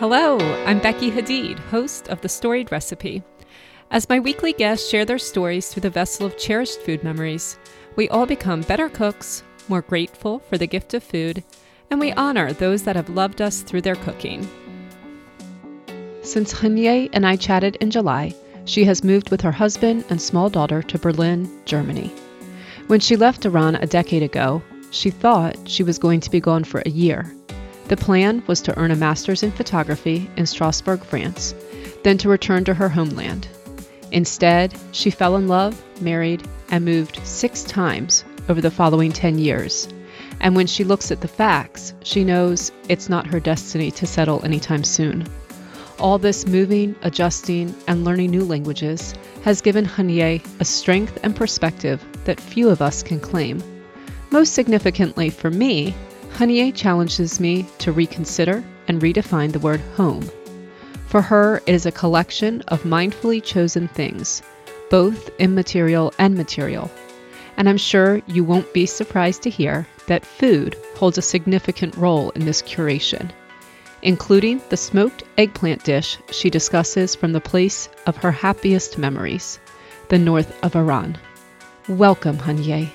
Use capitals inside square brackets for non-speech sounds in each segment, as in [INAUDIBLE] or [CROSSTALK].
Hello, I'm Becky Hadeed, host of The Storied Recipe. As my weekly guests share their stories through the vessel of cherished food memories, we all become better cooks, more grateful for the gift of food, and we honor those that have loved us through their cooking. Since Haniyeh and I chatted in July, she has moved with her husband and small daughter to Berlin, Germany. When she left Iran a decade ago, she thought she was going to be gone for a year. The plan was to earn a master's in photography in Strasbourg, France, then to return to her homeland. Instead, she fell in love, married, and moved six times over the following 10 years. And when she looks at the facts, she knows it's not her destiny to settle anytime soon. All this moving, adjusting, and learning new languages has given Haniyeh a strength and perspective that few of us can claim. Most significantly for me, Haniyeh challenges me to reconsider and redefine the word home. For her, it is a collection of mindfully chosen things, both immaterial and material. And I'm sure you won't be surprised to hear that food holds a significant role in this curation including the smoked eggplant dish she discusses from the place of her happiest memories, the north of Iran. Welcome, Haniyeh.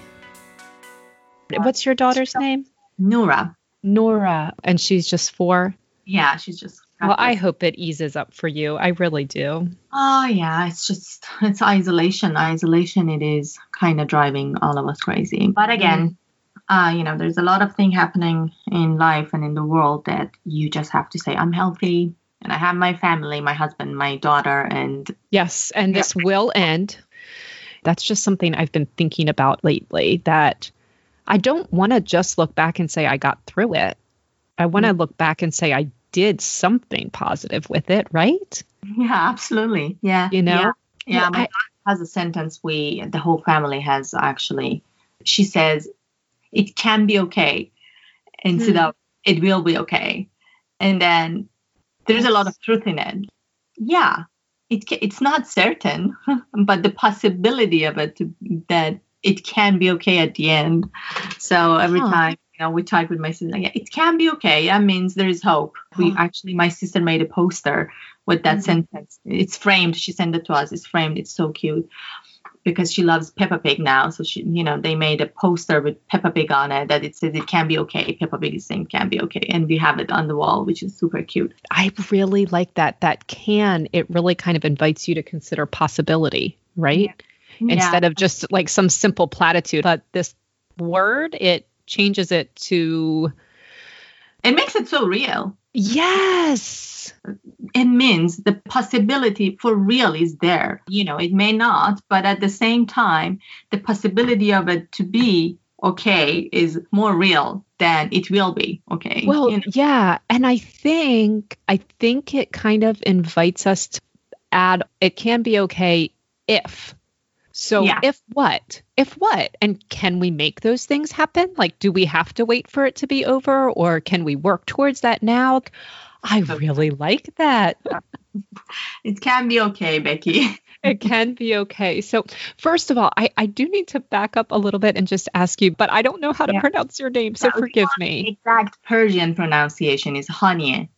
What's your daughter's name? Nora. Nora. And she's just four? Yeah, she's just. Well, I hope it eases up for you. I really do. Oh, yeah. It's just, it's isolation. Isolation, it is kind of driving all of us crazy. But again, mm uh, you know, there's a lot of thing happening in life and in the world that you just have to say, I'm healthy and I have my family, my husband, my daughter, and yes, and yeah. this will end. That's just something I've been thinking about lately that I don't want to just look back and say I got through it. I want to mm-hmm. look back and say I did something positive with it, right? Yeah, absolutely. Yeah. You know? Yeah. yeah my I, has a sentence we, the whole family has actually, she says, it can be okay instead mm. of it will be okay. And then there's a lot of truth in it. Yeah, it it's not certain, [LAUGHS] but the possibility of it to, that it can be okay at the end. So every huh. time you know we talk with my sister, yeah, it can be okay. That means there is hope. Huh. We actually, my sister made a poster with that mm-hmm. sentence. It's framed. She sent it to us. It's framed. It's so cute because she loves Peppa Pig now. So she, you know, they made a poster with Peppa Pig on it that it says it can be okay. Peppa Pig is saying can be okay, and we have it on the wall, which is super cute. I really like that. That can it really kind of invites you to consider possibility, right? Yeah. Instead yeah. of just like some simple platitude. But this word, it changes it to. It makes it so real. Yes. It means the possibility for real is there. You know, it may not, but at the same time, the possibility of it to be okay is more real than it will be okay well you know? yeah and i think i think it kind of invites us to add it can be okay if so yeah. if what? If what? And can we make those things happen? Like do we have to wait for it to be over or can we work towards that now? I really like that. [LAUGHS] It can be okay becky. [LAUGHS] It can be okay. So first of all I, I do need to back up a little bit and just ask you but i don't know how to yeah. pronounce your name so forgive me. exact persian pronunciation is hanye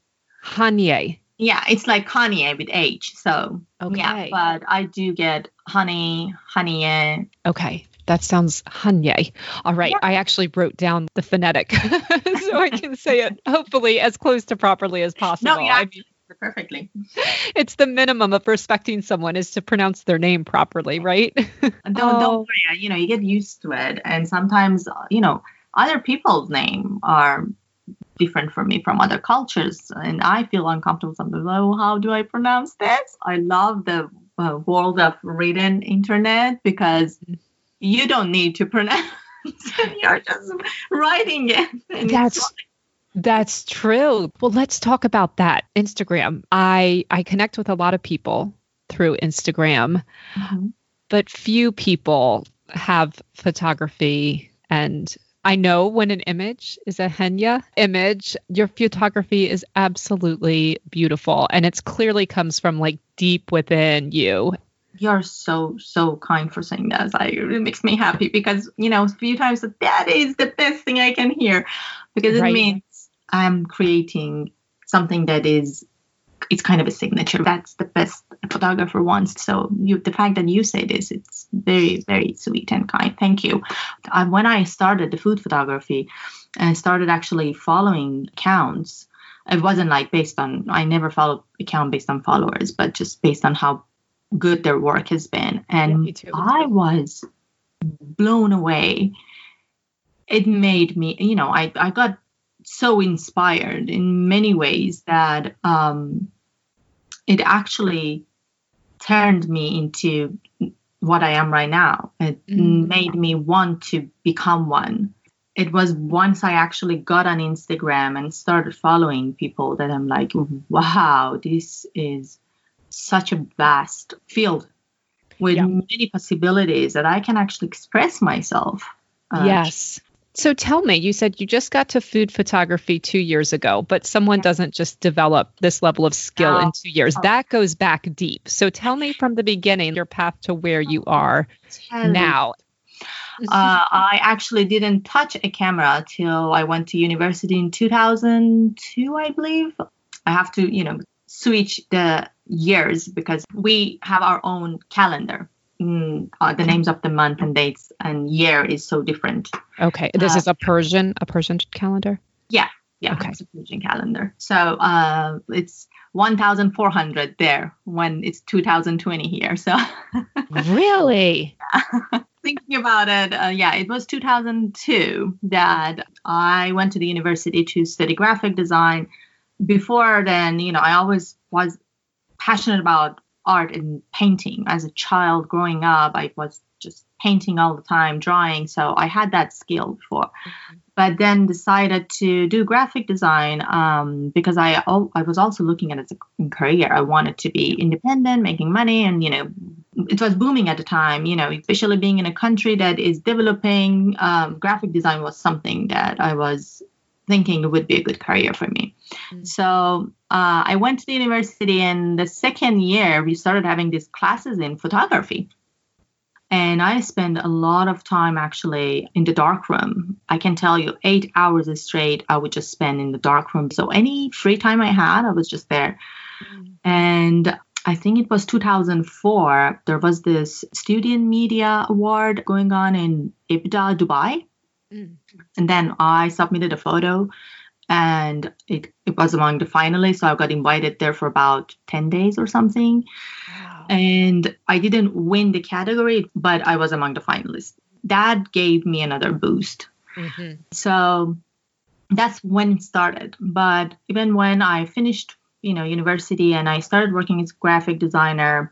hanye yeah, it's like Kanye with H. So okay. yeah, but I do get honey, honey. Okay. That sounds honey. All right. Yeah. I actually wrote down the phonetic [LAUGHS] so I can say it hopefully as close to properly as possible. No, yeah, I mean, [LAUGHS] perfectly. It's the minimum of respecting someone is to pronounce their name properly, right? don't, oh. don't worry. Uh, you know, you get used to it. And sometimes, uh, you know, other people's name are different for me from other cultures and i feel uncomfortable. Sometimes oh how do i pronounce this? I love the uh, world of written internet because you don't need to pronounce [LAUGHS] [LAUGHS] you're just writing it that's that's true. Well let's talk about that. Instagram. I i connect with a lot of people through instagram mm-hmm. but few people have photography and I know when an image is a Haniyeh image, your photography is absolutely beautiful and it's clearly comes from like deep within you. You're so so kind for saying that. I, it makes me happy because you know a few times that is the best thing I can hear because it right. means I'm creating something that is it's kind of a signature. That's the best a photographer wants. So you, the fact that you say this, it's very, very sweet and kind. Thank you. Uh, when I started the food photography, and I started actually following accounts. It wasn't like based on I never followed account based on followers, but just based on how good their work has been. And yeah, I was blown away. It made me, you know, I, I got so inspired in many ways that um, it actually turned me into what I am right now. It mm. made me want to become one. It was once I actually got on Instagram and started following people that I'm like, wow, this is such a vast field with yeah. many possibilities that I can actually express myself. Uh, yes. So tell me, you said you just got to food photography two years ago, but someone doesn't just develop this level of skill in two years. That goes back deep. So tell me from the beginning your path to where you are now. Uh, I actually didn't touch a camera till I went to university in 2002, I believe. I have to, you know, switch the years because we have our own calendar mm, uh, the names of the month and dates and year is so different. Okay, this uh, is a Persian a Persian calendar. Yeah, yeah, okay. it's a Persian calendar. So uh, it's 1,400 there when it's 2020 here. So [LAUGHS] really. [LAUGHS] Thinking about it, uh, yeah, it was 2002 that I went to the university to study graphic design. Before then, you know, I always was passionate about art and painting. As a child growing up, I was just painting all the time, drawing. So I had that skill before. Mm-hmm. But then decided to do graphic design um, because I I was also looking at it as a career. I wanted to be independent, making money, and you know, it was booming at the time. You know, especially being in a country that is developing, um, graphic design was something that I was thinking would be a good career for me. Mm-hmm. So uh, I went to the university, and the second year we started having these classes in photography. And I spent a lot of time actually in the dark room. I can tell you, eight hours straight, I would just spend in the dark room. So any free time I had, I was just there. Mm-hmm. And I think it was 2004, there was this Student Media Award going on in Ibda, Dubai. Mm. And then I submitted a photo and it, it was among the finalists. So I got invited there for about 10 days or something. Wow. And I didn't win the category, but I was among the finalists. That gave me another boost. Mm-hmm. So that's when it started. But even when I finished, you know, university and I started working as graphic designer,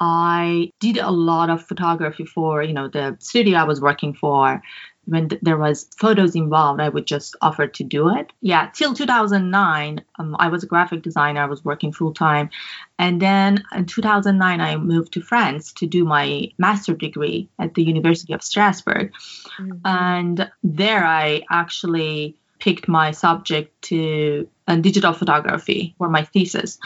I did a lot of photography for, you know, the studio I was working for when th- there was photos involved, I would just offer to do it. Yeah, till 2009, um, I was a graphic designer. I was working full time, and then in 2009, I moved to France to do my master degree at the University of Strasbourg, mm-hmm. and there I actually picked my subject to uh, digital photography for my thesis.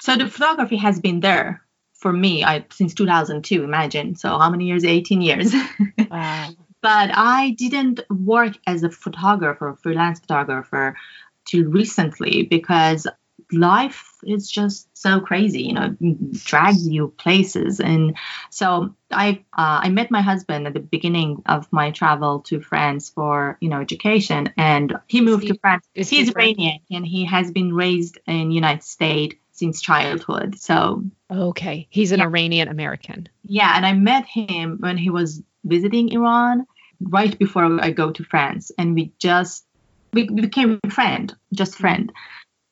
So the photography has been there for me I, since 2002 imagine so how many years 18 years [LAUGHS] wow but I didn't work as a photographer, freelance photographer, till recently because life is just so crazy you know drags you places. And so i uh, i met my husband at the beginning of my travel to france for you know education and he moved he, to france he's he iranian and he has been raised in united states since childhood. So okay. He's an yeah. iranian american. Yeah and i met him when he was visiting iran right before I go to France, and we just we became friend, just friend.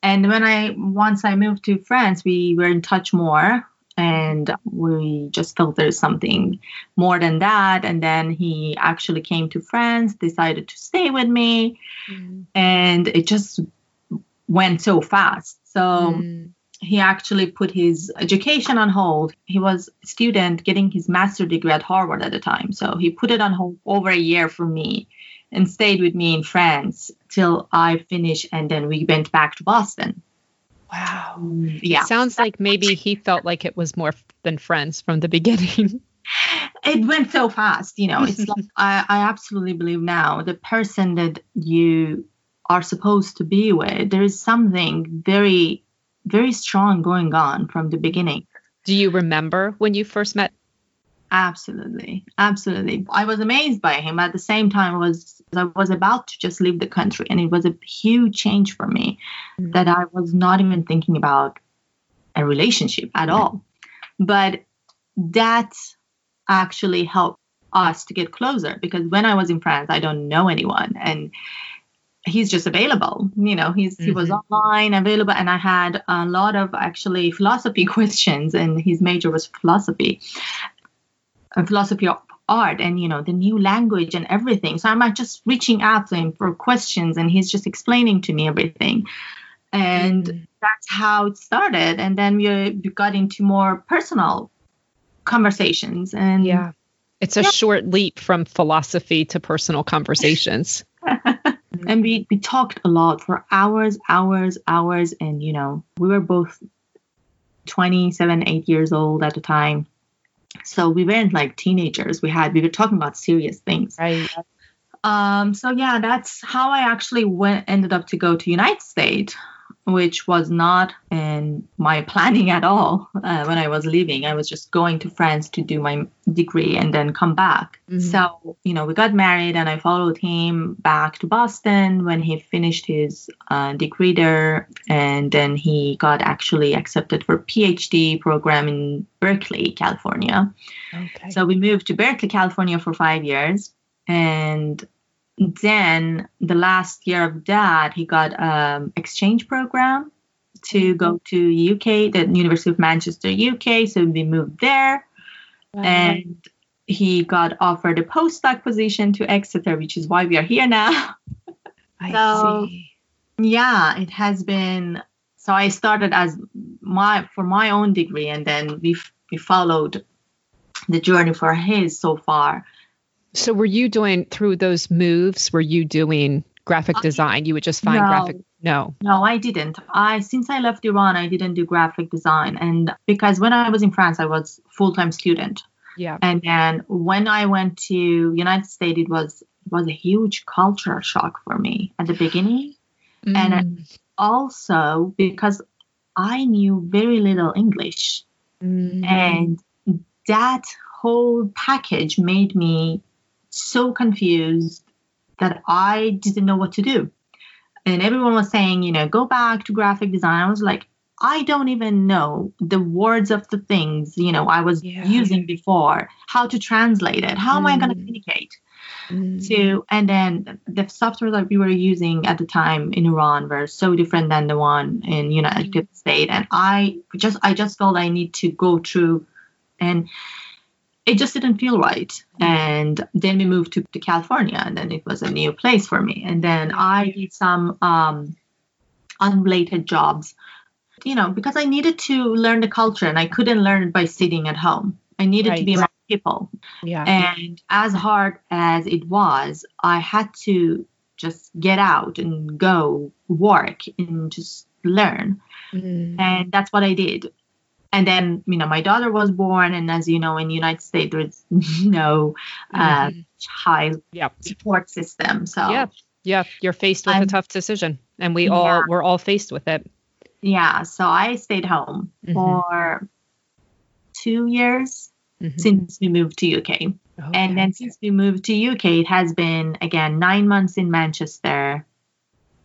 And when I once I moved to France, we were in touch more, and we just felt there's something more than that. And then he actually came to France, decided to stay with me, mm. and it just went so fast. So. Mm he actually put his education on hold. He was a student getting his master's degree at Harvard at the time. So he put it on hold over a year for me and stayed with me in France till I finished and then we went back to Boston. Wow. Mm, yeah. It sounds like maybe he felt like it was more than friends from the [LAUGHS] beginning. it went so fast, you know. It's [LAUGHS] like I, I absolutely believe now the person that you are supposed to be with, there is something very very strong going on from the beginning. Do you remember when you first met? Absolutely, absolutely. I was amazed by him. At the same time, was I was about to just leave the country, and it was a huge change for me mm-hmm. that I was not even thinking about a relationship at all. But that actually helped us to get closer because when I was in France, I don't know anyone, and he's just available you know he's mm-hmm. he was mm-hmm. online available and i had a lot of actually philosophy [LAUGHS] questions and his major was philosophy and philosophy of art and you know the new language and everything so i'm just reaching out to him for questions and he's just explaining to me everything and mm-hmm. that's how it started and then we, we got into more personal conversations and yeah it's a yeah. short leap from philosophy to personal conversations. [LAUGHS] And we, we talked a lot for hours, hours, hours. And, you know, we were both 27, 8 years old at the time. So we weren't like teenagers. We had, we were talking about serious things. Right. Um, so yeah, that's how I actually went, ended up to go to United States which was not in my planning at all uh, when I was leaving. I was just going to France to do my degree and then come back. Mm-hmm. So, you know, we got married and I followed him back to Boston when he finished his uh, degree there. And then he got actually accepted for PhD program in Berkeley, California. Okay. So we moved to Berkeley, California for five years. And then the last year of that, he got um exchange program to mm-hmm. go to UK, the University of Manchester, UK. So we moved there, wow. and he got offered a postdoc position to Exeter, which is why we are here now. I so, see. Yeah, it has been. So I started as my for my own degree, and then we we followed the journey for his so far. So were you doing through those moves? Were you doing graphic design? You would just find no, graphic. No, no, I didn't. I since I left Iran, I didn't do graphic design, and because when I was in France, I was full time student. Yeah. And then when I went to United States, it was was a huge culture shock for me at the beginning, mm. and also because I knew very little English, mm. and that whole package made me so confused that I didn't know what to do. And everyone was saying, you know, go back to graphic design. I was like, I don't even know the words of the things, you know, I was yeah. using before, how to translate it. How mm. am I going to communicate? Mm. To and then the software that we were using at the time in Iran were so different than the one in United mm. States, and I just I just felt I need to go through and it just didn't feel right. And then we moved to, to California, and then it was a new place for me. And then I did some um, unrelated jobs, you know, because I needed to learn the culture, and I couldn't learn it by sitting at home. I needed right. to be around people. Yeah. And as hard as it was, I had to just get out and go work and just learn. Mm. And that's what I did and then you know my daughter was born and as you know in the united states there's [LAUGHS] no uh, mm-hmm. child yep. support system so yeah yeah you're faced with I'm, a tough decision and we all we're all faced with it yeah so i stayed home mm-hmm. for two years mm-hmm. since we moved to uk okay. and then since we moved to uk it has been again nine months in manchester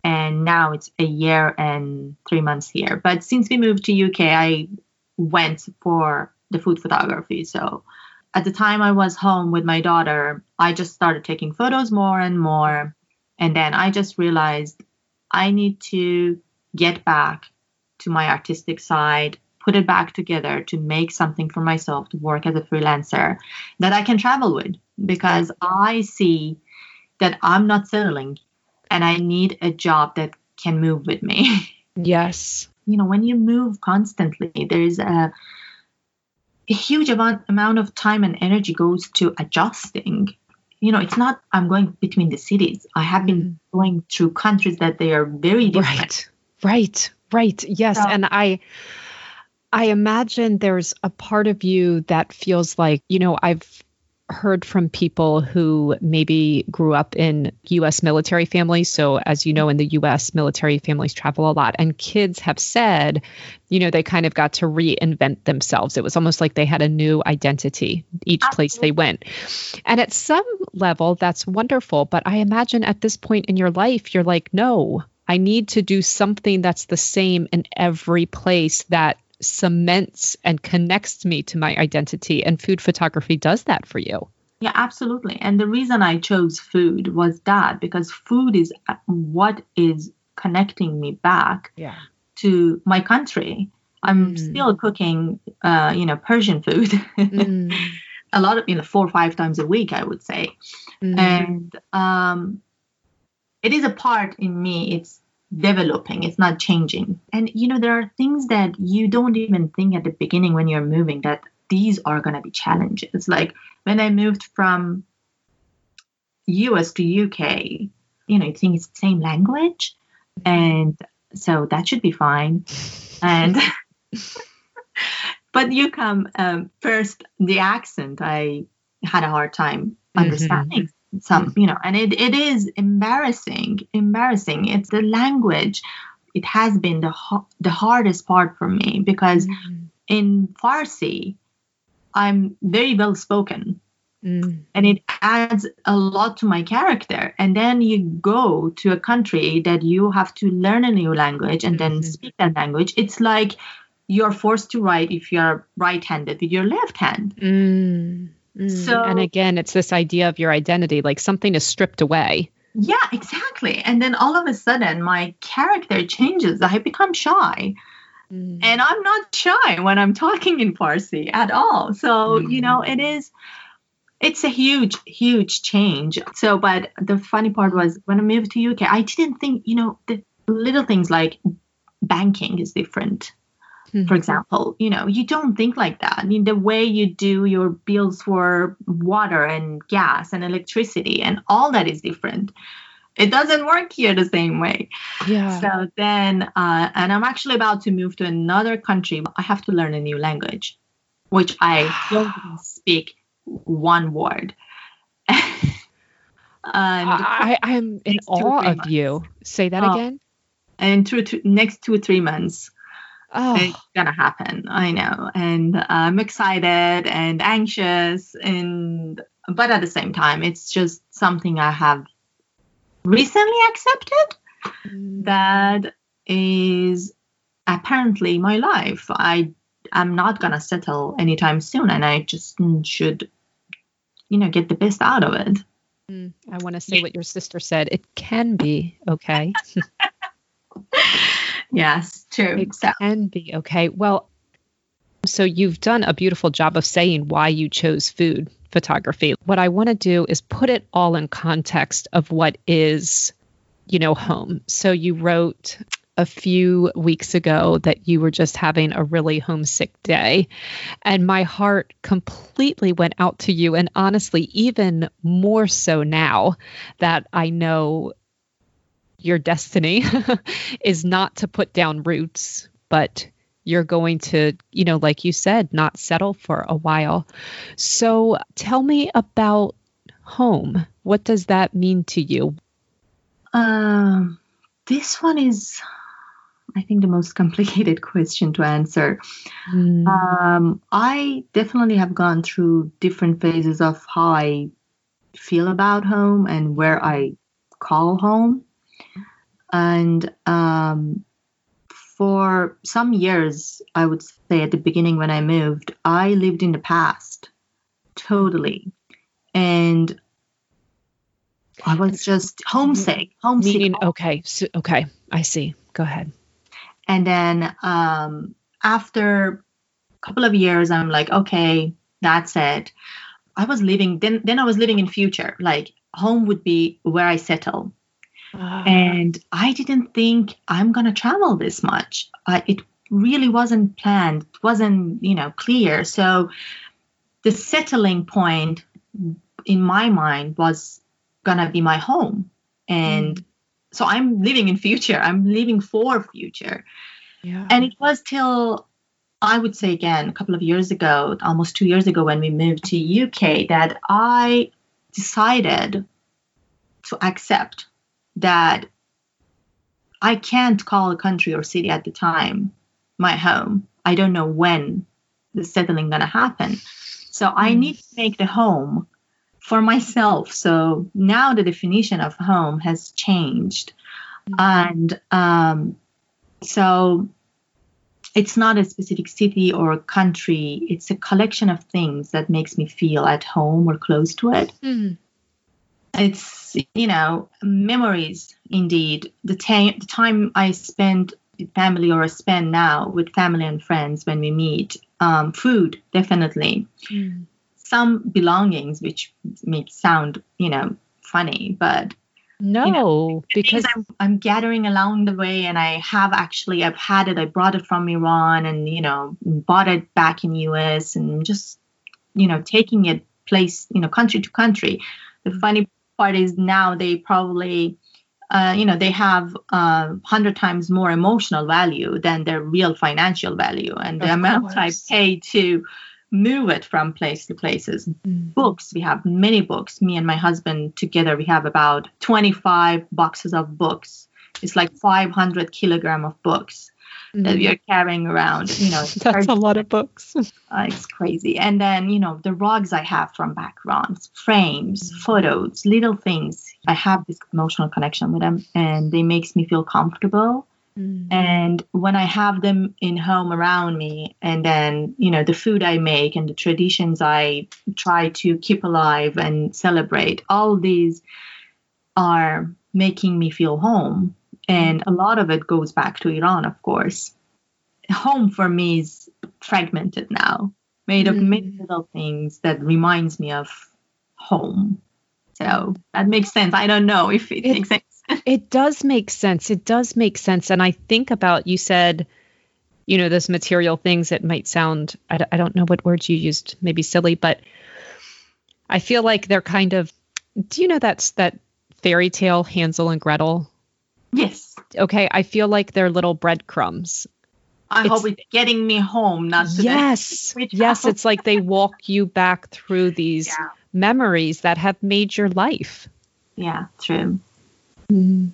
and now it's a year and three months here but since we moved to uk i went for the food photography. So at the time I was home with my daughter, I just started taking photos more and more. And then I just realized I need to get back to my artistic side, put it back together to make something for myself to work as a freelancer that I can travel with because I see that I'm not settling and I need a job that can move with me. [LAUGHS] Yes you know when you move constantly there's a, a huge amount amount of time and energy goes to adjusting. You know it's not i'm going between the cities. I have been mm. going through countries that they are very different. Right. Right. Right. Yes. So, and i i imagine there's a part of you that feels like you know i've heard from people who maybe grew up in US military families. So, as you know, in the US, military families travel a lot, and kids have said, you know, they kind of got to reinvent themselves. It was almost like they had a new identity each Absolutely. place they went. And at some level, that's wonderful. But I imagine at this point in your life, you're like, no, I need to do something that's the same in every place that cements and connects me to my identity. And food photography does that for you. Yeah, absolutely. And the reason I chose food was that because food is what is connecting me back yeah. to my country. I'm mm. still cooking, uh, you know, Persian food. [LAUGHS] mm. A lot of, you know, four or five times a week, I would say. Mm. And um, it is a part in me. It's developing. It's not changing. And you know there are things that you don't even think at the beginning when you're moving that these are going to be challenges. Like when i moved from us to uk you know you think it's the same language and so that should be fine. And [LAUGHS] but you come um, first the accent i had a hard time mm-hmm. understanding. mm-hmm some you know and it, it is embarrassing embarrassing it's the language it has been the the hardest part for me because mm. in farsi i'm very well spoken mm. and it adds a lot to my character and then you go to a country that you have to learn a new language and then mm-hmm. speak that language it's like you're forced to write if you're right-handed with your left hand mm. Mm, so, and again, it's this idea of your identity, like something is stripped away. Yeah, exactly. And then all of a sudden, my character changes. I become shy. Mm. And I'm not shy when I'm talking in Farsi at all. So, mm. you know, it is, it's a huge, huge change. So, but the funny part was when I moved to UK, I didn't think, you know, the little things like banking is different Mm-hmm. For example, you know, you don't think like that. I mean, the way you do your bills for water and gas and electricity and all that is different. It doesn't work here the same way. Yeah. So then, uh, and I'm actually about to move to another country. I have to learn a new language, which I don't [SIGHS] speak one word. [LAUGHS] And I, I am in awe of you. Say that oh, again. And through next two three months, oh. it's gonna happen. I know, and uh, I'm excited and anxious, and but at the same time, it's just something I have recently accepted mm. that is apparently my life. I am not gonna settle anytime soon, and I just should, you know, get the best out of it. Mm, I want to say what your sister said. It can be okay. [LAUGHS] [LAUGHS] Yes, true. It so. can be okay. Well, so you've done a beautiful job of saying why you chose food photography. What I want to do is put it all in context of what is, you know, home. So you wrote a few weeks ago that you were just having a really homesick day. And my heart completely went out to you. And honestly, even more so now that I know your destiny [LAUGHS] is not to put down roots, but you're going to, you know, like you said, not settle for a while. So tell me about home. What does that mean to you? Um, this one is, I think, the most [LAUGHS] complicated question to answer. Mm. Um, I definitely have gone through different phases of how I feel about home and where I call home. And um, for some years, I would say at the beginning when I moved, I lived in the past totally. And I was just homesick. Homesick. Meaning, okay, so, okay, I see. Go ahead. And then um, after a couple of years, I'm like, okay, that's it. I was living then. Then I was living in future. Like home would be where I settle. Uh, and I didn't think I'm going to travel this much. Uh, it really wasn't planned, it wasn't, you know, clear. So the settling point in my mind was going to be my home. And mm. so I'm living in future. I'm living for future. Yeah. And it was till I would say again, a couple of years ago, almost two years ago, when we moved to UK, that I decided to accept that I can't call a country or city at the time my home. I don't know when the settling gonna happen. So I need to make the home for myself. So now the definition of home has changed. And um, so it's not a specific city or a country, it's a collection of things that makes me feel at home or close to it. Mm. It's, you know, memories indeed. The, ta- the time I spend with family or I spend now with family and friends when we meet. Um, food, definitely. Mm. Some belongings, which may sound, you know, funny, but No, You know, because I'm, I'm gathering along the way and i have actually i've had it i brought it from iran and you know bought it back in us and just you know taking it place you know country to country the funny part is now they probably uh, you know they have a hundred times more emotional value than their real financial value. And the Of amount i pay to move it from place to places. Mm. books we have many books. Me and my husband together we have about 25 boxes of books. It's like 500 kilogram of books that you're carrying around you know. [LAUGHS] That's a lot of books. uh, [LAUGHS] it's crazy and then you know the rugs i have from backgrounds frames photos little things i have this emotional connection with them and they makes me feel comfortable Mm. and when i have them in home around me and then you know the food i make and the traditions i try to keep alive and celebrate all these are making me feel home and a lot of it goes back to iran of course home for me is fragmented now made of many Mm. little things that reminds me of home so that makes sense i don't know if it, It- makes sense [LAUGHS] It does make sense. It does make sense. And I think about you said, you know, those material things that might sound, I, d- I don't know what words you used, maybe silly, but I feel like they're kind of, do you know that's that fairy tale Hansel and Gretel? Yes Okay. I feel like they're little breadcrumbs. I It's- hope it's getting me home, not to Yes. [LAUGHS] Yes. It's like they walk you back through [LAUGHS] these Yeah. memories that have made your life. Yeah, true. Mm-hmm.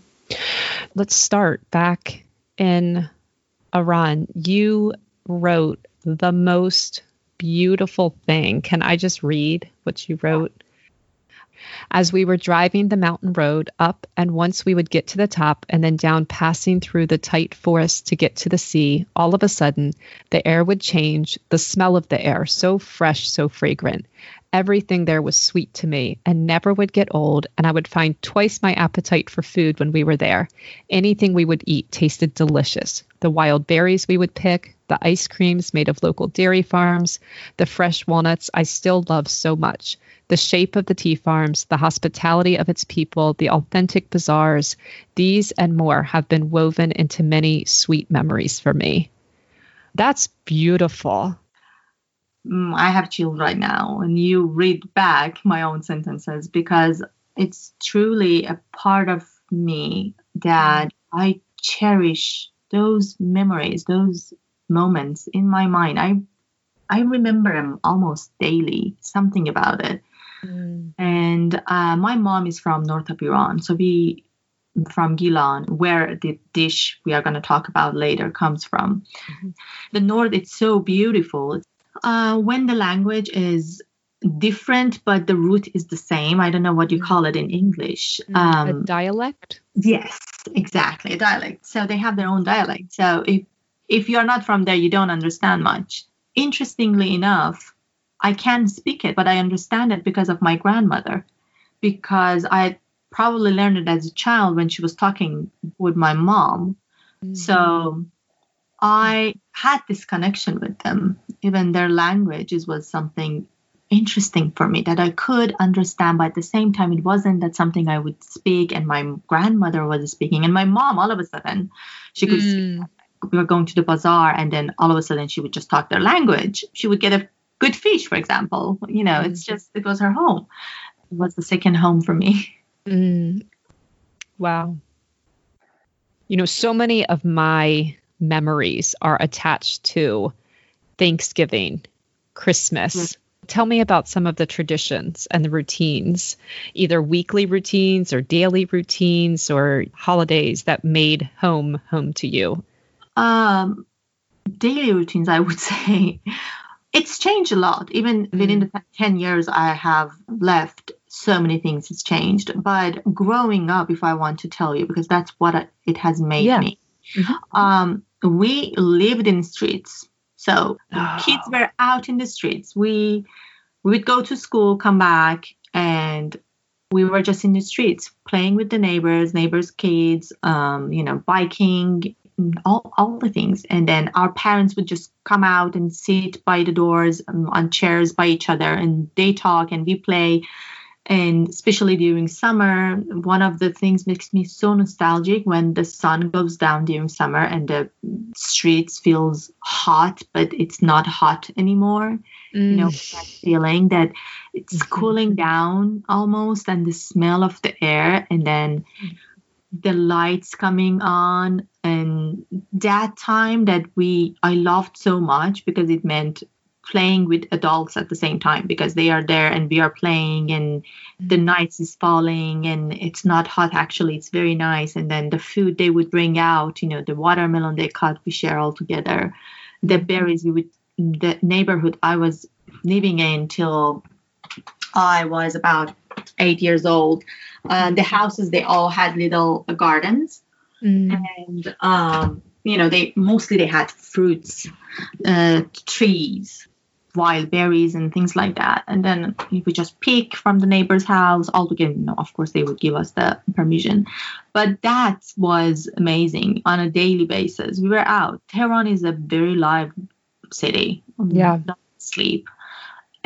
Let's start back in Iran. You wrote the most beautiful thing. Can I just read what you wrote? As we were driving the mountain road up, and once we would get to the top and then down, passing through the tight forest to get to the sea, all of a sudden the air would change, the smell of the air, so fresh, so fragrant. Everything there was sweet to me and never would get old, and I would find twice my appetite for food when we were there. Anything we would eat tasted delicious. The wild berries we would pick, the ice creams made of local dairy farms, the fresh walnuts I still love so much, the shape of the tea farms, the hospitality of its people, the authentic bazaars, these and more have been woven into many sweet memories for me. That's beautiful. Mm, I have chills right now, and you read back my own sentences because it's truly a part of me that I cherish those memories, those moments in my mind. I I remember them almost daily. Something about it. And uh, my mom is from north of Iran, so we from Gilan, where the dish we are going to talk about later comes from. Mhm. The north, it's so beautiful. Uh, when the language is different, but the root is the same. I don't know what you call it in English. a Um, dialect? Yes, exactly, a dialect. So they have their own dialect. So if if you're not from there, you don't understand much. Interestingly enough, I can speak it, but I understand it because of my grandmother, because I probably learned it as a child when she was talking with my mom. So I had this connection with them. Even their languages was something interesting for me that I could understand, but at the same time, it wasn't that something I would speak and my grandmother was speaking. And my mom, all of a sudden, she could speak. Mm. We were going to the bazaar, and then all of a sudden, she would just talk their language. She would get a good fish, for example. You know, it's just, it was her home. It was the second home for me. [LAUGHS] Mm. Wow. You know, so many of my memories are attached to Thanksgiving, Christmas. Mm-hmm. Tell me about some of the traditions and the routines, either weekly routines or daily routines or holidays that made home home to you. Um, daily routines, I would [LAUGHS] say. It's changed a lot. Even mm. within the 10 years I have left, so many things has changed. But growing up, if I want to tell you, because that's what it has made yeah. me, mm-hmm. um, we lived in streets. So oh. kids were out in the streets. We we would go to school, come back, and we were just in the streets playing with the neighbors, neighbors' kids, um, you know, biking, all, all the things. And then our parents would just come out and sit by the doors um, on chairs by each other and they talk and we play. And especially during summer, one of the things makes me so nostalgic when the sun goes down during summer and the streets feels hot, but it's not hot anymore. Mm. You know, mm. that feeling that it's mm-hmm. cooling down almost and the smell of the air and then the lights coming on and that time that we i loved so much because it meant playing with adults at the same time because they are there and we are playing and the mm-hmm. night is falling and it's not hot actually it's very nice. And then the food they would bring out you know the watermelon they cut we share all together. The berries we would the neighborhood i was living in till i was about eight years old uh, the houses they all had little gardens, mm. and um, you know they mostly they had fruits, uh, trees, wild berries and things like that. And then we would just pick from the neighbor's house. All together, you know, of course they would give us the permission, but that was amazing on a daily basis. We were out. Tehran is a very live city. Yeah. sleep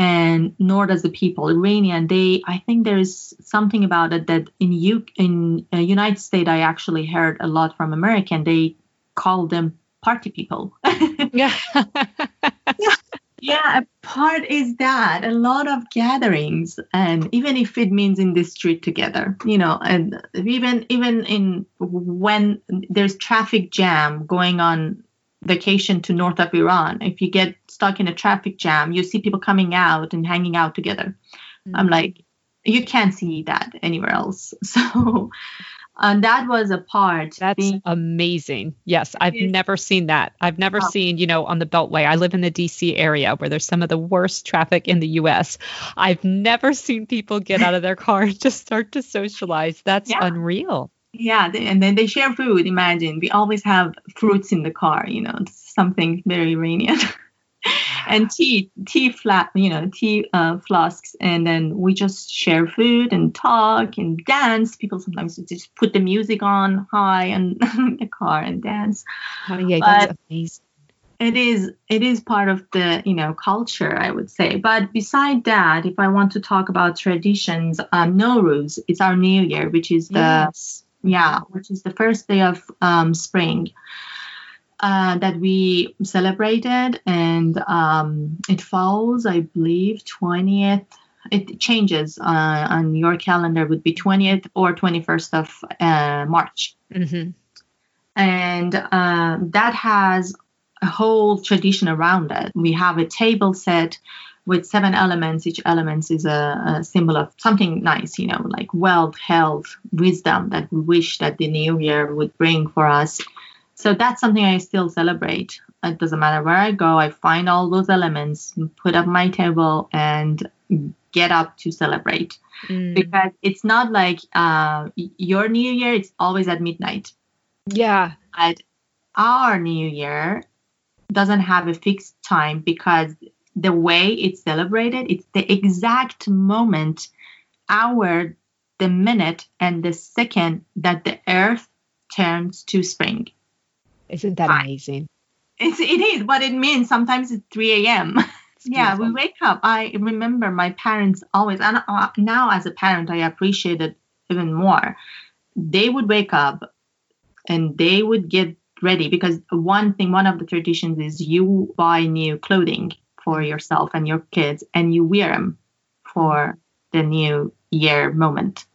and nor does the people. Iranian, they, I think there is something about it that in U, in uh, United States, I actually heard a lot from American. They call them party people. [LAUGHS] yeah. yeah. [LAUGHS] Yeah, a part is that a lot of gatherings, and even if it means in the street together, you know, and even even in when there's traffic jam going on vacation to north of Iran, if you get stuck in a traffic jam, you see people coming out and hanging out together. Mm-hmm. I'm like, you can't see that anywhere else. [LAUGHS] So and that was a part. That's being- amazing. Yes, I've never seen that. I've never oh. seen, you know, on the Beltway. I live in the DC area where there's some of the worst traffic in the US. I've never seen people get out of their car [LAUGHS] and just start to socialize. That's yeah. unreal. Yeah, and then they share food. Imagine we always have fruits in the car. You know, something very Iranian. [LAUGHS] [LAUGHS] and tea, tea flat, you know, tea uh, flasks, and then we just share food and talk and dance. People sometimes just put the music on high in [LAUGHS] the car and dance. Oh yeah, that's amazing. It is it is part of the you know culture I would say. But beside that, if I want to talk about traditions, um, Nowruz, it's our New Year, which is the yes yeah, which is the first day of um, spring. Uh, that we celebrated, and um, it falls, I believe, 20th. It changes uh, on your calendar, would be 20th or 21st of uh, March. Mm-hmm. And uh, that has a whole tradition around it. We have a table set with seven elements. Each element is a, a, symbol of something nice, you know, like wealth, health, wisdom that we wish that the new year would bring for us. So that's something I still celebrate. It doesn't matter where I go, I find all those elements, put up my table, and get up to celebrate. Mm. Because it's not like uh, your new year, it's always at midnight. Yeah. But our new year doesn't have a fixed time because the way it's celebrated, it's the exact moment, hour, the minute, and the second that the earth turns to spring. Isn't that amazing? It's, it is, but it means sometimes it's 3 a.m. [LAUGHS] yeah, we wake up. I remember my parents always, and uh, now as a parent, I appreciate it even more. They would wake up and they would get ready because one thing, one of the traditions is you buy new clothing for yourself and your kids and you wear them for the new year moment.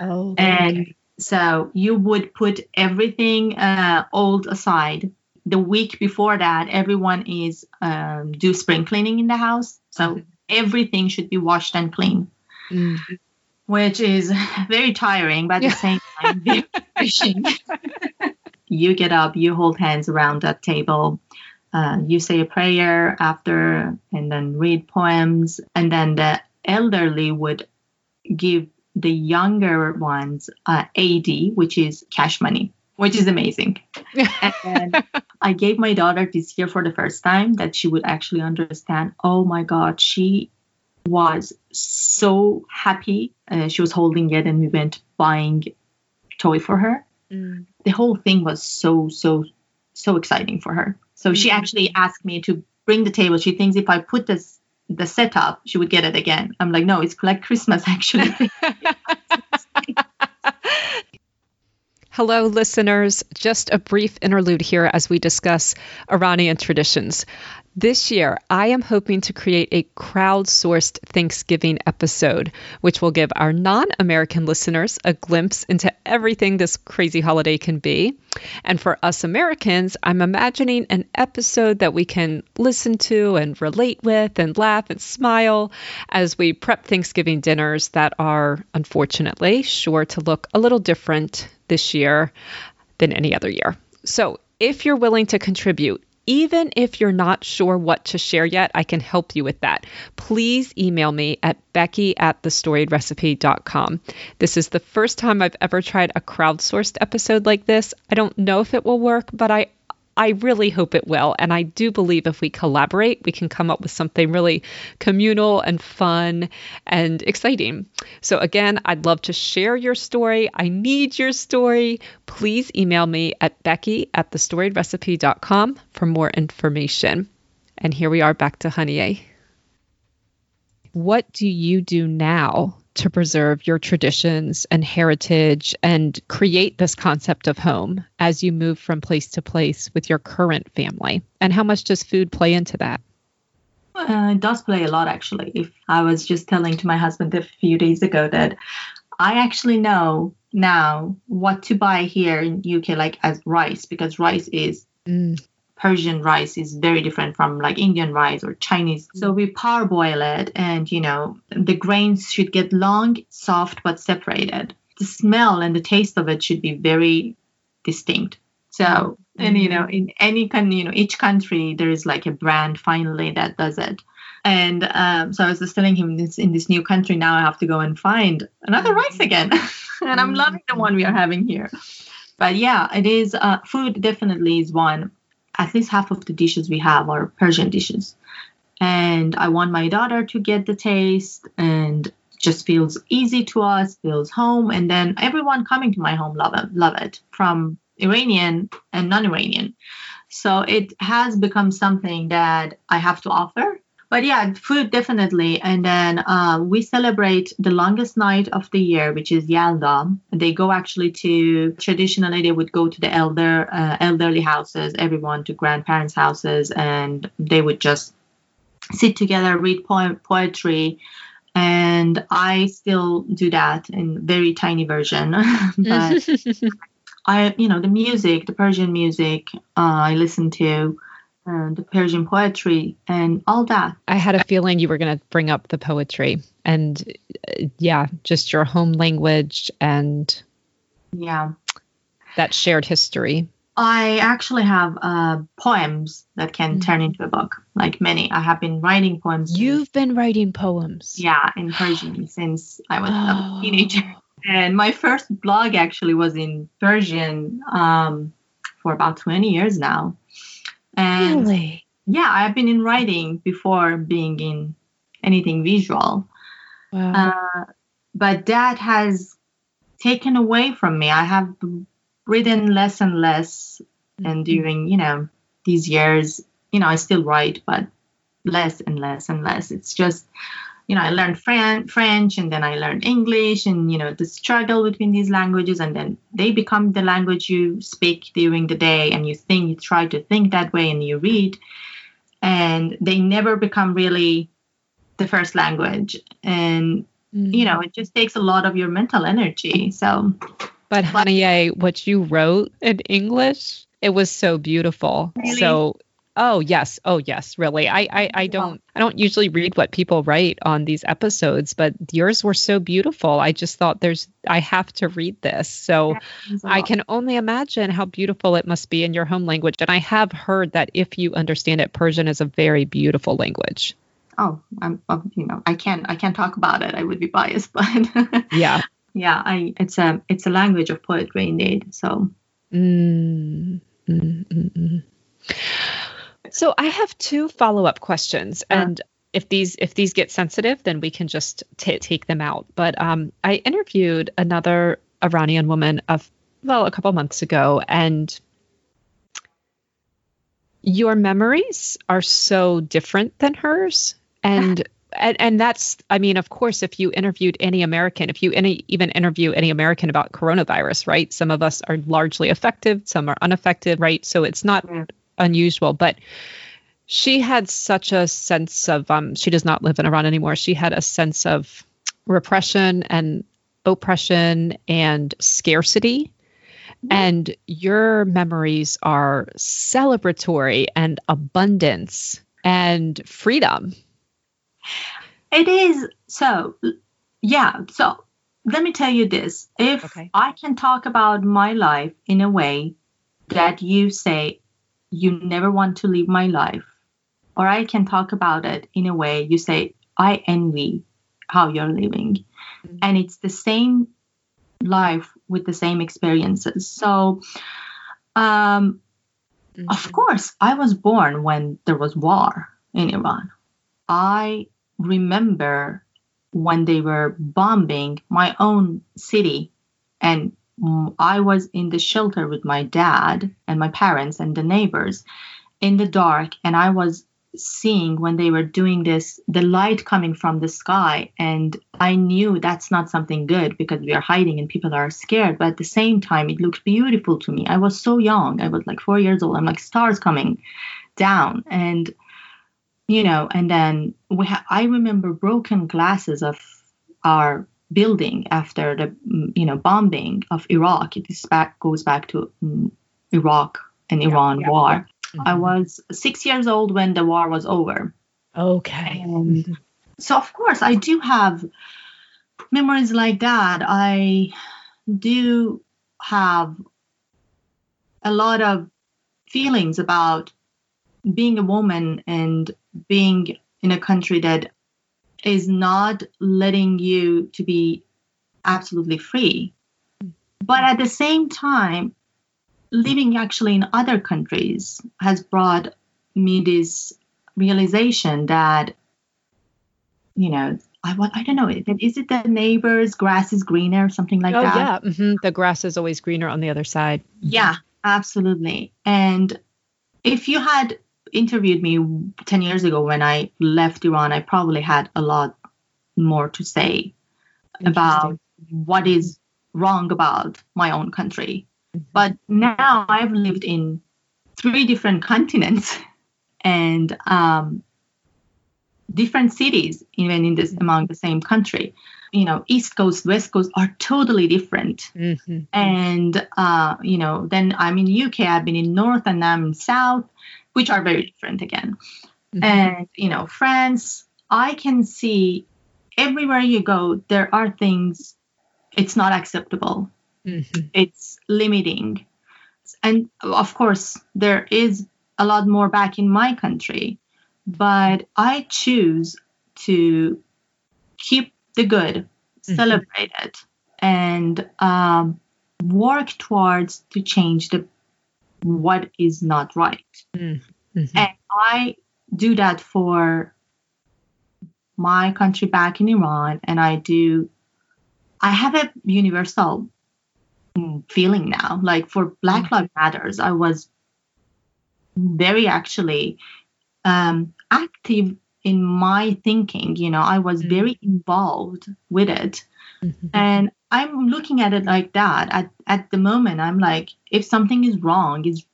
Oh, and so you would put everything uh, old aside the week before that, everyone is um, do spring cleaning in the house. So mm-hmm. everything should be washed and clean. Mm. Which is very tiring, but at the same time, very refreshing. [LAUGHS] you get up, you hold hands around that table, uh, you say a prayer after, and then read poems, and then the elderly would give the younger ones uh, eidi, which is cash money, which is amazing. and [LAUGHS] I gave my daughter this year for the first time that she would actually understand. Oh my God, she was so happy. Uh, she was holding it, and we went buying toy for her. Mm. The whole thing was so so so exciting for her. So mm. she actually asked me to bring the table. She thinks if I put this the setup, she would get it again. I'm like, no, it's like Christmas [LAUGHS] actually. [LAUGHS] Hello, listeners. Just a brief interlude here as we discuss Iranian traditions. This year, I am hoping to create a crowdsourced Thanksgiving episode, which will give our non American listeners a glimpse into everything this crazy holiday can be. And for us Americans, I'm imagining an episode that we can listen to and relate with and laugh and smile as we prep Thanksgiving dinners that are, unfortunately, sure to look a little different this year than any other year. So, if you're willing to contribute, even if you're not sure what to share yet, I can help you with that. Please email me at becky at thestoriedrecipe.com. This is the first time I've ever tried a crowdsourced episode like this. I don't know if it will work, but I I really hope it will. And I do believe if we collaborate, we can come up with something really communal and fun and exciting. So, again, I'd love to share your story. I need your story. Please email me at becky at thestoriedrecipe.com for more information. And here we are back to Haniyeh. What do you do now to preserve your traditions and heritage and create this concept of home as you move from place to place with your current family? And how much does food play into that? Uh, it does play a lot, actually. If I was just telling to my husband a few days ago that I actually know now what to buy here in UK, like as rice, because rice is mm. Persian rice is very different from like Indian rice or Chinese. So we parboil it, and you know the grains should get long, soft, but separated. The smell and the taste of it should be very distinct. So, and you know, in any kind, you know, each country there is like a brand finally that does it. And um, so I was just telling him this in this new country now I have to go and find another rice again, [LAUGHS] and I'm loving the one we are having here. But yeah, it is uh, food definitely is one at least half of the dishes we have are Persian dishes. And I want my daughter to get the taste and just feels easy to us, feels home. And then everyone coming to my home love it, love it from Iranian and non-Iranian. So it has become something that I have to offer but yeah, food definitely. And then uh, we celebrate the longest night of the year, which is Yalda. They go actually to traditionally they would go to the elder uh, elderly houses, everyone to grandparents' houses, and they would just sit together, read poem, poetry. And I still do that in very tiny version, [LAUGHS] but [LAUGHS] I, you know, the music, the Persian music, uh, I listen to and the Persian poetry and all that. I had a feeling you were going to bring up the poetry and uh, yeah, just your home language and yeah, that shared history. I actually have uh, poems that can mm-hmm. turn into a book, like many. I have been writing poems. You've been writing poems. Yeah, in Persian since I was oh. a teenager. And my first blog actually was in Persian um, for about 20 years now. And really? Yeah, I've been in writing before being in anything visual. Wow. Uh, but that has taken away from me. I have written less and less. Mm-hmm. And during, you know, these years, you know, I still write, but less and less and less. It's just you know, I learned Fran- French and then I learned English and, you know, the struggle between these languages. And then they become the language you speak during the day and you think, you try to think that way and you read. And they never become really the first language. And, mm-hmm. you know, it just takes a lot of your mental energy. So, but Haniyeh, what you wrote in English It was so beautiful. Really? So Oh yes, oh yes, really. I, I I don't I don't usually read what people write on these episodes, but yours were so beautiful. I just thought there's I have to read this. So I can only imagine how beautiful it must be in your home language. And I have heard that if you understand it, Persian is a very beautiful language. Oh, I'm, um, you know, I can't, I can't talk about it. I would be biased, [LAUGHS] but Yeah. yeah, I, it's a, it's a language of poetry indeed. So Mm, mm, mm, mm. So I have two follow-up questions, Yeah. and if these if these get sensitive, then we can just ta take them out. But um, I interviewed another Iranian woman of well a couple months ago, and your memories are so different than hers, and. [LAUGHS] And, and that's, I mean, of course, if you interviewed any American, if you any even interview any American about coronavirus, right? Some of us are largely affected, some are unaffected, right? So it's not. Unusual, but she had such a sense of um she does not live in Iran anymore. She had a sense of repression and oppression and scarcity. And your memories are celebratory and abundance and freedom. it is. So yeah. So let me tell you this. If Okay. I can talk about my life in a way that you say you never want to live my life, or I can talk about it in a way you say I envy how you're living, Mhm. and it's the same life with the same experiences. So, um, of course, I was born when there was war in Iran. I remember when they were bombing my own city, and Mm, I was in the shelter with my dad and my parents and the neighbors in the dark, and I was seeing when they were doing this the light coming from the sky and i knew that's not something good because we are hiding and people are scared but at the same time it looked beautiful to me. I was so young. I was like four years old. I'm like stars coming down and you know and then we ha- i remember broken glasses of our building after the mm, you know bombing of iraq. It is back goes back to mm, iraq and Yeah, iran yeah, war. I Mhm. was six years old when the war was over. Okay. and so of course i do have memories like that. I do have a lot of feelings about being a woman and being in a country that is not letting you to be absolutely free. But at the same time living actually in other countries has brought me this realization that you know I want I don't know is it the neighbors grass is greener or something like oh that? yeah, hmm the grass is always greener on the other side. yeah absolutely. And if you had interviewed me 10 years ago when I left Iran I probably had a lot more to say about what is wrong about my own country Mhm. but now I've lived in three different continents [LAUGHS] and um, different cities, even in this among the same country. You know, East Coast, West Coast are totally different. Mhm. And uh, you know, then I'm in UK. I've been in North and I'm in South, which are very different again. Mhm. And you know, France. I can see everywhere you go, there are things. It's not acceptable Mhm. it's limiting. And of course, there is a lot more back in my country, but I choose to keep the good, Mhm. celebrate it, and um, work towards to change the what is not right. Mhm. And I do that for my country back in Iran, and I do. I have a universal feeling now. Like for Black Lives Matters, I was very actually um, active in my thinking. You know, I was Mhm. very involved with it, Mhm. and I'm looking at it like that. At at the moment, I'm like, if something is wrong, is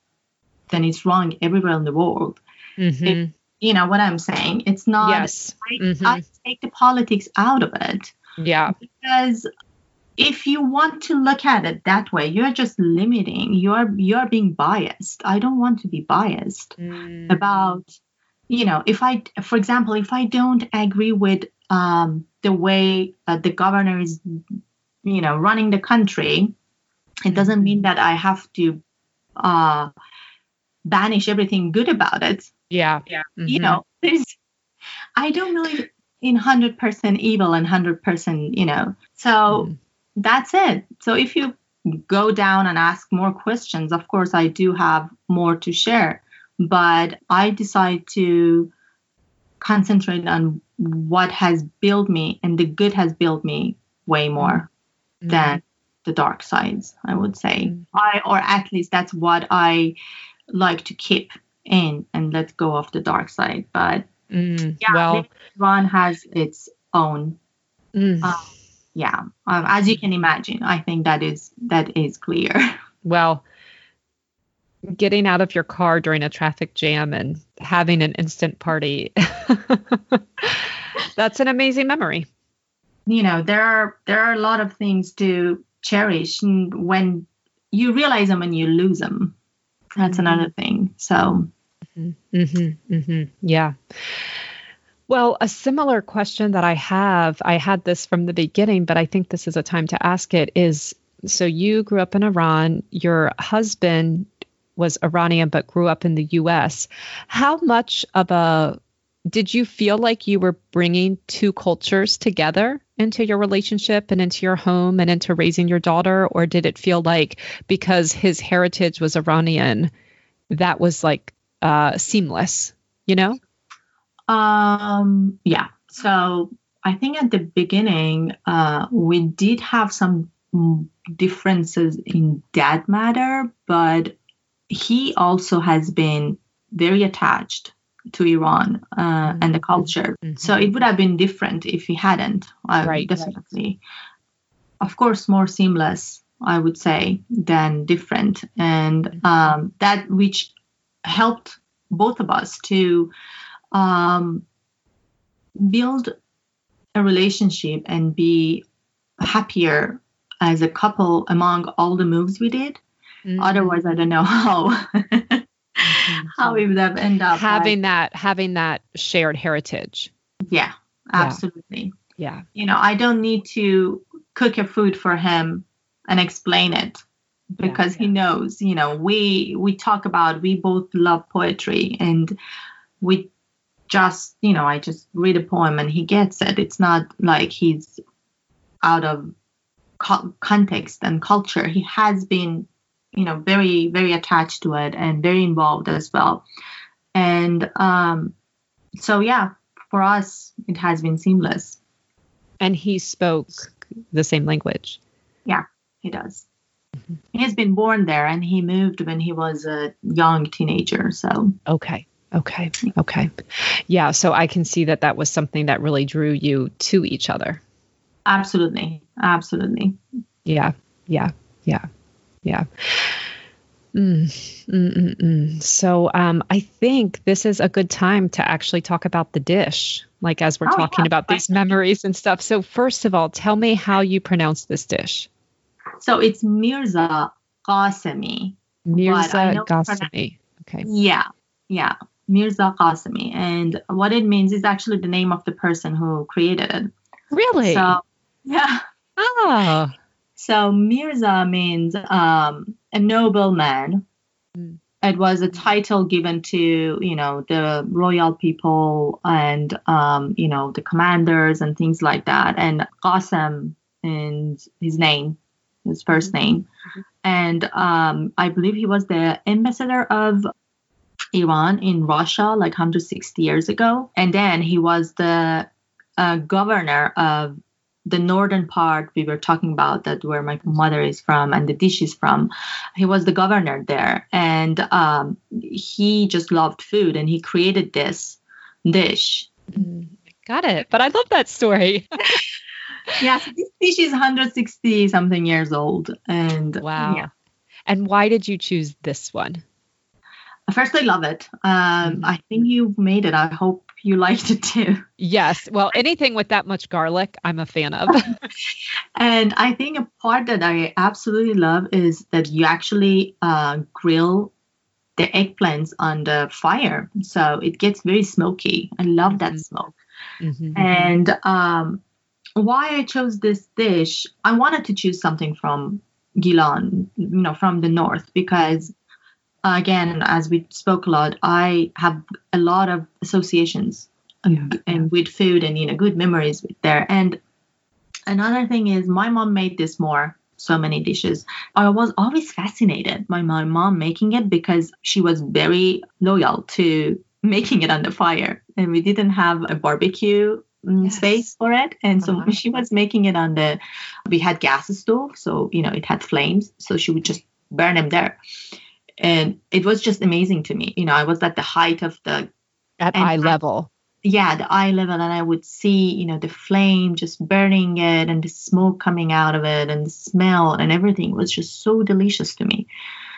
then it's wrong everywhere in the world. Mhm. You know what I'm saying? It's not. Yes. I, Mhm. I take the politics out of it Yeah. because if you want to look at it that way, you're just limiting. You're you're being biased. I don't want to be biased Mm. about, you know, if I, for example, if I don't agree with um, the way that the governor is, you know, running the country, it doesn't mean that I have to uh, banish everything good about it. Yeah. Yeah. You Mhm. know, there's, I don't believe in hundred percent evil and hundred percent, you know. So Mhm. that's it. So if you go down and ask more questions, of course, I do have more to share, but I decide to concentrate on what has built me, and the good has built me way more. Than the dark sides, I would say. Mhm. I, or at least that's what I like to keep in and let go of the dark side. But Mm. yeah, well, Iran has its own mm. uh, yeah um, as you can imagine i think that is that is clear [LAUGHS] well, getting out of your car during a traffic jam and having an instant party. [LAUGHS] That's an amazing memory. You know there are there are a lot of things to cherish and when you realize them and you lose them that's Mhm. another thing so Mm-hmm, mm-hmm. Yeah. Well, a similar question that I have, I had this from the beginning, but I think this is a time to ask it is so you grew up in Iran, your husband was Iranian but grew up in the US. How much of a did you feel like you were bringing two cultures together into your relationship and into your home and into raising your daughter? Or did it feel like because his heritage was Iranian, that was like uh, seamless, you know? um yeah so i think at the beginning uh we did have some differences in that matter but he also has been very attached to Iran uh, and the culture. Mhm. So it would have been different if he hadn't. Uh, Right. Definitely. Of course, more seamless, I would say, than different. And um, that which helped both of us to um, build a relationship and be happier as a couple among all the moves we did. Mm-hmm. Otherwise, I don't know how [LAUGHS] Mm-hmm. how we would have ended up. having that having that shared heritage. yeah, absolutely. Yeah. You know, I don't need to cook a food for him and explain it because he knows. You know, we we talk about we both love poetry and we just you know I just read a poem and he gets it. It's not like he's out of co- context and culture. He has been you know very very attached to it and very involved as well and um so yeah for us it has been seamless And he spoke the same language. Yeah, he does he has been born there and he moved when he was a young teenager so Okay. Okay. Okay. Yeah. So I can see that that was something that really drew you to each other. absolutely absolutely Yeah. Yeah. Yeah. Yeah. Mm, mm, mm, mm. So um, I think this is a good time to actually talk about the dish, like as we're Oh, talking yeah. about these memories and stuff. So first of all, tell me how you pronounce this dish. so it's mirza qasemi Mirza I know pronoun- Ghassemi. Okay. yeah yeah mirza qasemi and what it means is actually the name of the person who created it Really? so yeah oh. So Mirza means um, a nobleman. Mm. It was a title given to you know the royal people and um, you know the commanders and things like that. And Qasim is his name, his 1st name, and um, I believe he was the ambassador of Iran in Russia like 160 years ago. And then he was the uh, governor of the northern part we were talking about that where my mother is from and the dish is from he was the governor there and um, he just loved food and he created this dish Mm, Got it. But I love that story. [LAUGHS] yeah so this dish is 160 something years old and wow. yeah. And why did you choose this one? first i love it um, Mhm. i think you've made it i hope you liked it too. Yes. Well, anything with that much garlic, I'm a fan of. [LAUGHS] and I think a part that I absolutely love is that you actually uh, grill the eggplants on the fire. So it gets very smoky. I love that mm-hmm. smoke. Mm-hmm. And um, why I chose this dish, I wanted to choose something from Gilan, you know, from the north, because again, as we spoke a lot, I have a lot of associations yeah. and with food and you know good memories there. And another thing is, my mom made this more so many dishes. I was always fascinated by my mom making it because she was very loyal to making it on the fire, and we didn't have a barbecue mm, yes. space for it and so uh-huh. she was making it on the we had gas stove so you know it had flames so she would just burn them there and it was just amazing to me. You know i was at the height of the at eye level. Yeah the eye level. And i would see you know the flame just burning it and the smoke coming out of it and the smell and everything was just so delicious to me.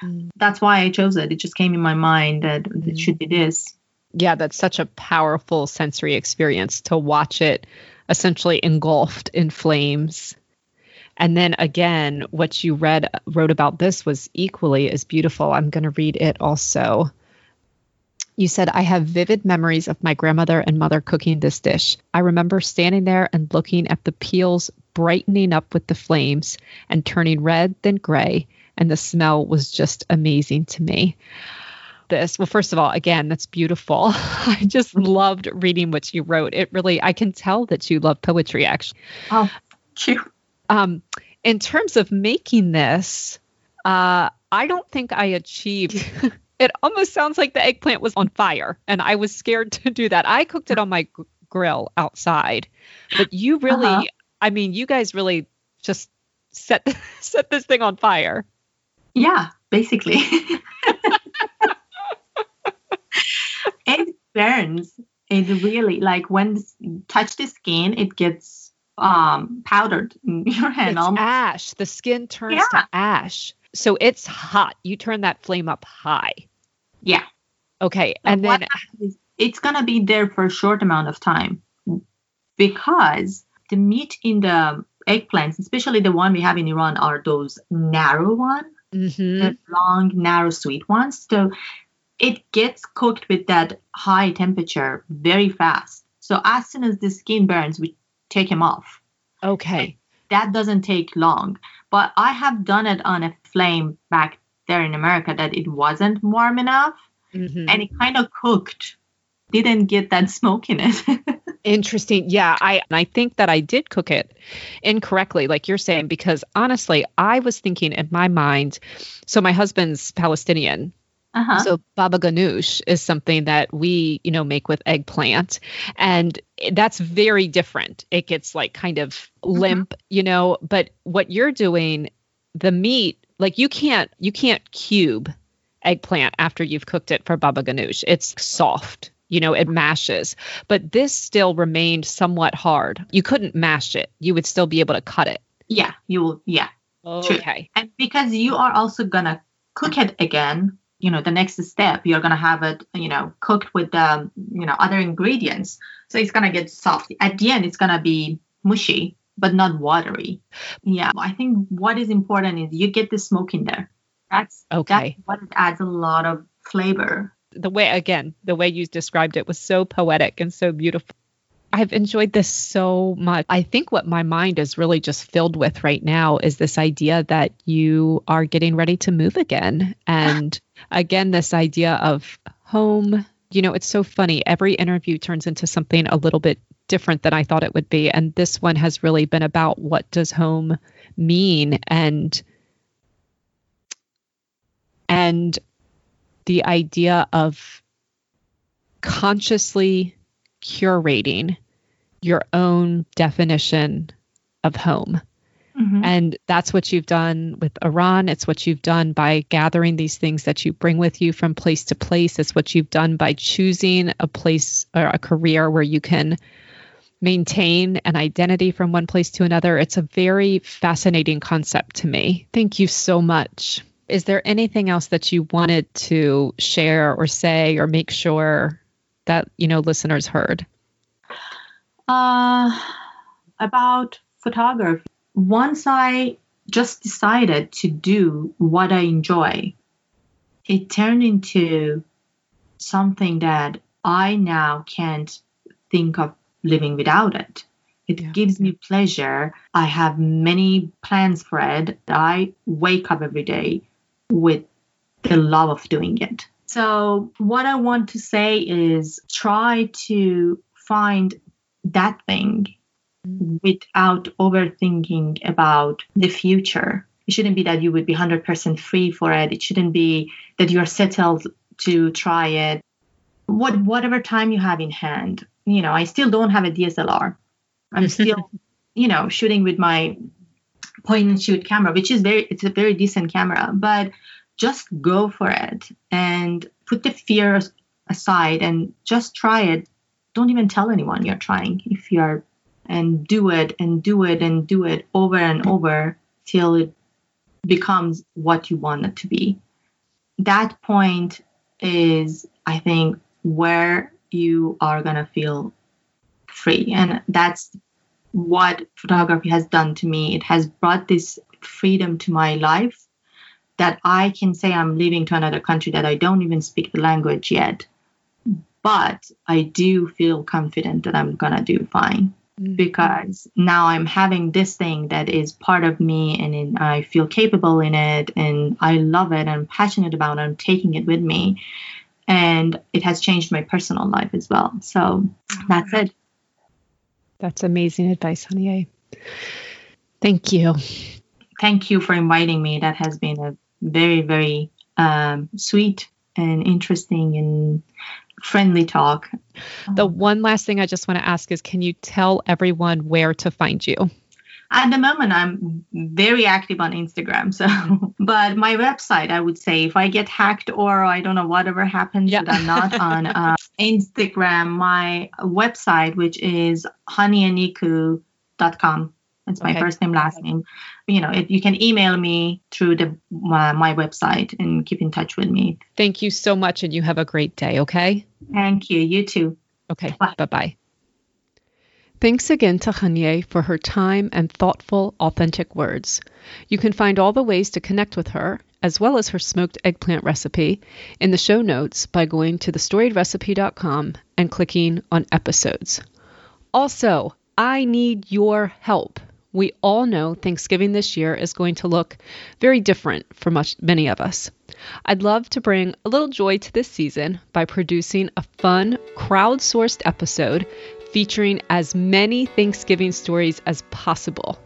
Mm. that's why i chose it. It just came in my mind that mm. it should be this. Yeah that's such a powerful sensory experience to watch it essentially engulfed in flames and then again, what you read wrote about this was equally as beautiful. I'm going to read it also. You said, I have vivid memories of my grandmother and mother cooking this dish. I remember standing there and looking at the peels brightening up with the flames and turning red, then gray, and the smell was just amazing to me. This, well, first of all, again, that's beautiful. [LAUGHS] I just loved reading what you wrote. It really, I can tell that you love poetry, actually. Oh, cute. Um, in terms of making this, uh, I don't think I achieved. [LAUGHS] it almost sounds like the eggplant was on fire, and I was scared to do that. I cooked it on my g- grill outside, but you really, uh-huh. I mean, you guys really just set [LAUGHS] set this thing on fire. Yeah, basically. [LAUGHS] it burns. It really like when touch the skin, it gets um, powdered [LAUGHS] in your hand. It's ash. The skin turns yeah. to ash. So it's hot. You turn that flame up high. Yeah. Okay. And then it's going to be there for a short amount of time because the meat in the eggplants, especially the one we have in Iran, are those narrow ones, mm-hmm. the long, narrow, sweet ones. So it gets cooked with that high temperature very fast. So as soon as the skin burns, we take him off. Okay. That doesn't take long. But I have done it on a flame back there in America that it wasn't warm enough mm-hmm. and it kind of cooked. Didn't get that [LAUGHS] smoke in it. Interesting. Yeah, I I think that I did cook it incorrectly, like you're saying, because honestly, I was thinking in my mind. So my husband's Palestinian, uh-huh. So baba ganoush is something that we, you know, make with eggplant, and that's very different. It gets like kind of mm-hmm. limp, you know. But what you're doing, the meat, like you can't you can't cube eggplant after you've cooked it for baba ganoush. It's soft, you know, it mashes. But this still remained somewhat hard. You couldn't mash it. You would still be able to cut it. Yeah, you will. Yeah. Okay. True. And because you are also gonna cook it again you know the next step you're going to have it you know cooked with the you know other ingredients. So it's going to get soft. At the end it's going to be mushy but not watery. Yeah i think what is important is you get the smoke in there. That's okay. that's what adds a lot of flavor. The way again the way you described it was so poetic and so beautiful I've enjoyed this so much. I think what my mind is really just filled with right now is this idea that you are getting ready to move again. And [LAUGHS] again, this idea of home. You know, it's so funny. Every interview turns into something a little bit different than I thought it would be. And this one has really been about what does home mean and and the idea of consciously curating your own definition of home. Mm-hmm. And that's what you've done with Iran. It's what you've done by gathering these things that you bring with you from place to place. It's what you've done by choosing a place or a career where you can maintain an identity from one place to another. It's a very fascinating concept to me. Thank you so much. Is there anything else that you wanted to share or say or make sure that, you know, listeners heard? Uh, about photography. Once I just decided to do what I enjoy, it turned into something that I now can't think of living without it. It yeah. gives me pleasure. I have many plans for it. I wake up every day with the love of doing it. So, what I want to say is try to find that thing mm-hmm. without overthinking about the future. It shouldn't be that you would be 100% free for it. It shouldn't be that you're settled to try it. What whatever time you have in hand. You know, I still don't have a DSLR. I'm [LAUGHS] still, you know, shooting with my point and shoot camera, which is very it's a very decent camera, but just go for it and put the fears aside and just try it. Don't even tell anyone you're trying if you're and do it and do it and do it over and over till it becomes what you want it to be. That point is, I think, where you are going to feel free. And that's what photography has done to me. It has brought this freedom to my life that I can say I'm leaving to another country that I don't even speak the language yet. But I do feel confident that I'm going to do fine mm-hmm. because now I'm having this thing that is part of me and in, I feel capable in it and I love it and I'm passionate about it. I'm taking it with me. And it has changed my personal life as well. So that's it. That's amazing advice, Haniyeh. Thank you. Thank you for inviting me. That has been a very, very um, sweet and interesting and friendly talk. The one last thing I just want to ask is can you tell everyone where to find you? At the moment, I'm very active on Instagram. So, [LAUGHS] but my website, I would say, if I get hacked or I don't know whatever happens, yeah. that I'm not on [LAUGHS] uh, Instagram, my website, which is haniyehnikoo.com. It's my okay. first name, last name. You know, if you can email me through the uh, my website and keep in touch with me. Thank you so much, and you have a great day. Okay. Thank you. You too. Okay. Bye bye. Thanks again to Haniyeh for her time and thoughtful, authentic words. You can find all the ways to connect with her, as well as her smoked eggplant recipe, in the show notes by going to thestoriedrecipe.com and clicking on episodes. Also, I need your help. We all know Thanksgiving this year is going to look very different for much, many of us. I'd love to bring a little joy to this season by producing a fun, crowdsourced episode featuring as many Thanksgiving stories as possible.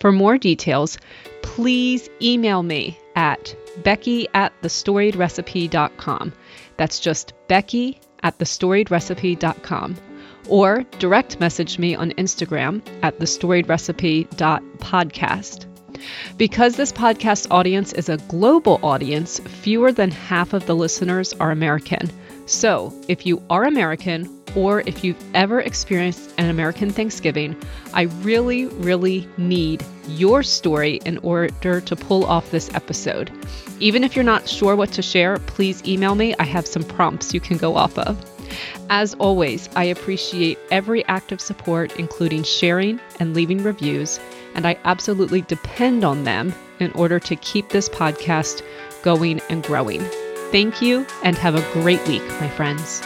For more details, please email me at becky at thestoriedrecipe.com. That's just becky at thestoriedrecipe.com or direct message me on Instagram at thestoriedrecipe.podcast. Because this podcast audience is a global audience, fewer than half of the listeners are American. So, if you are American or if you've ever experienced an American Thanksgiving, I really, really need your story in order to pull off this episode. Even if you're not sure what to share, please email me. I have some prompts you can go off of. As always, I appreciate every act of support, including sharing and leaving reviews, and I absolutely depend on them in order to keep this podcast going and growing. Thank you and have a great week, my friends.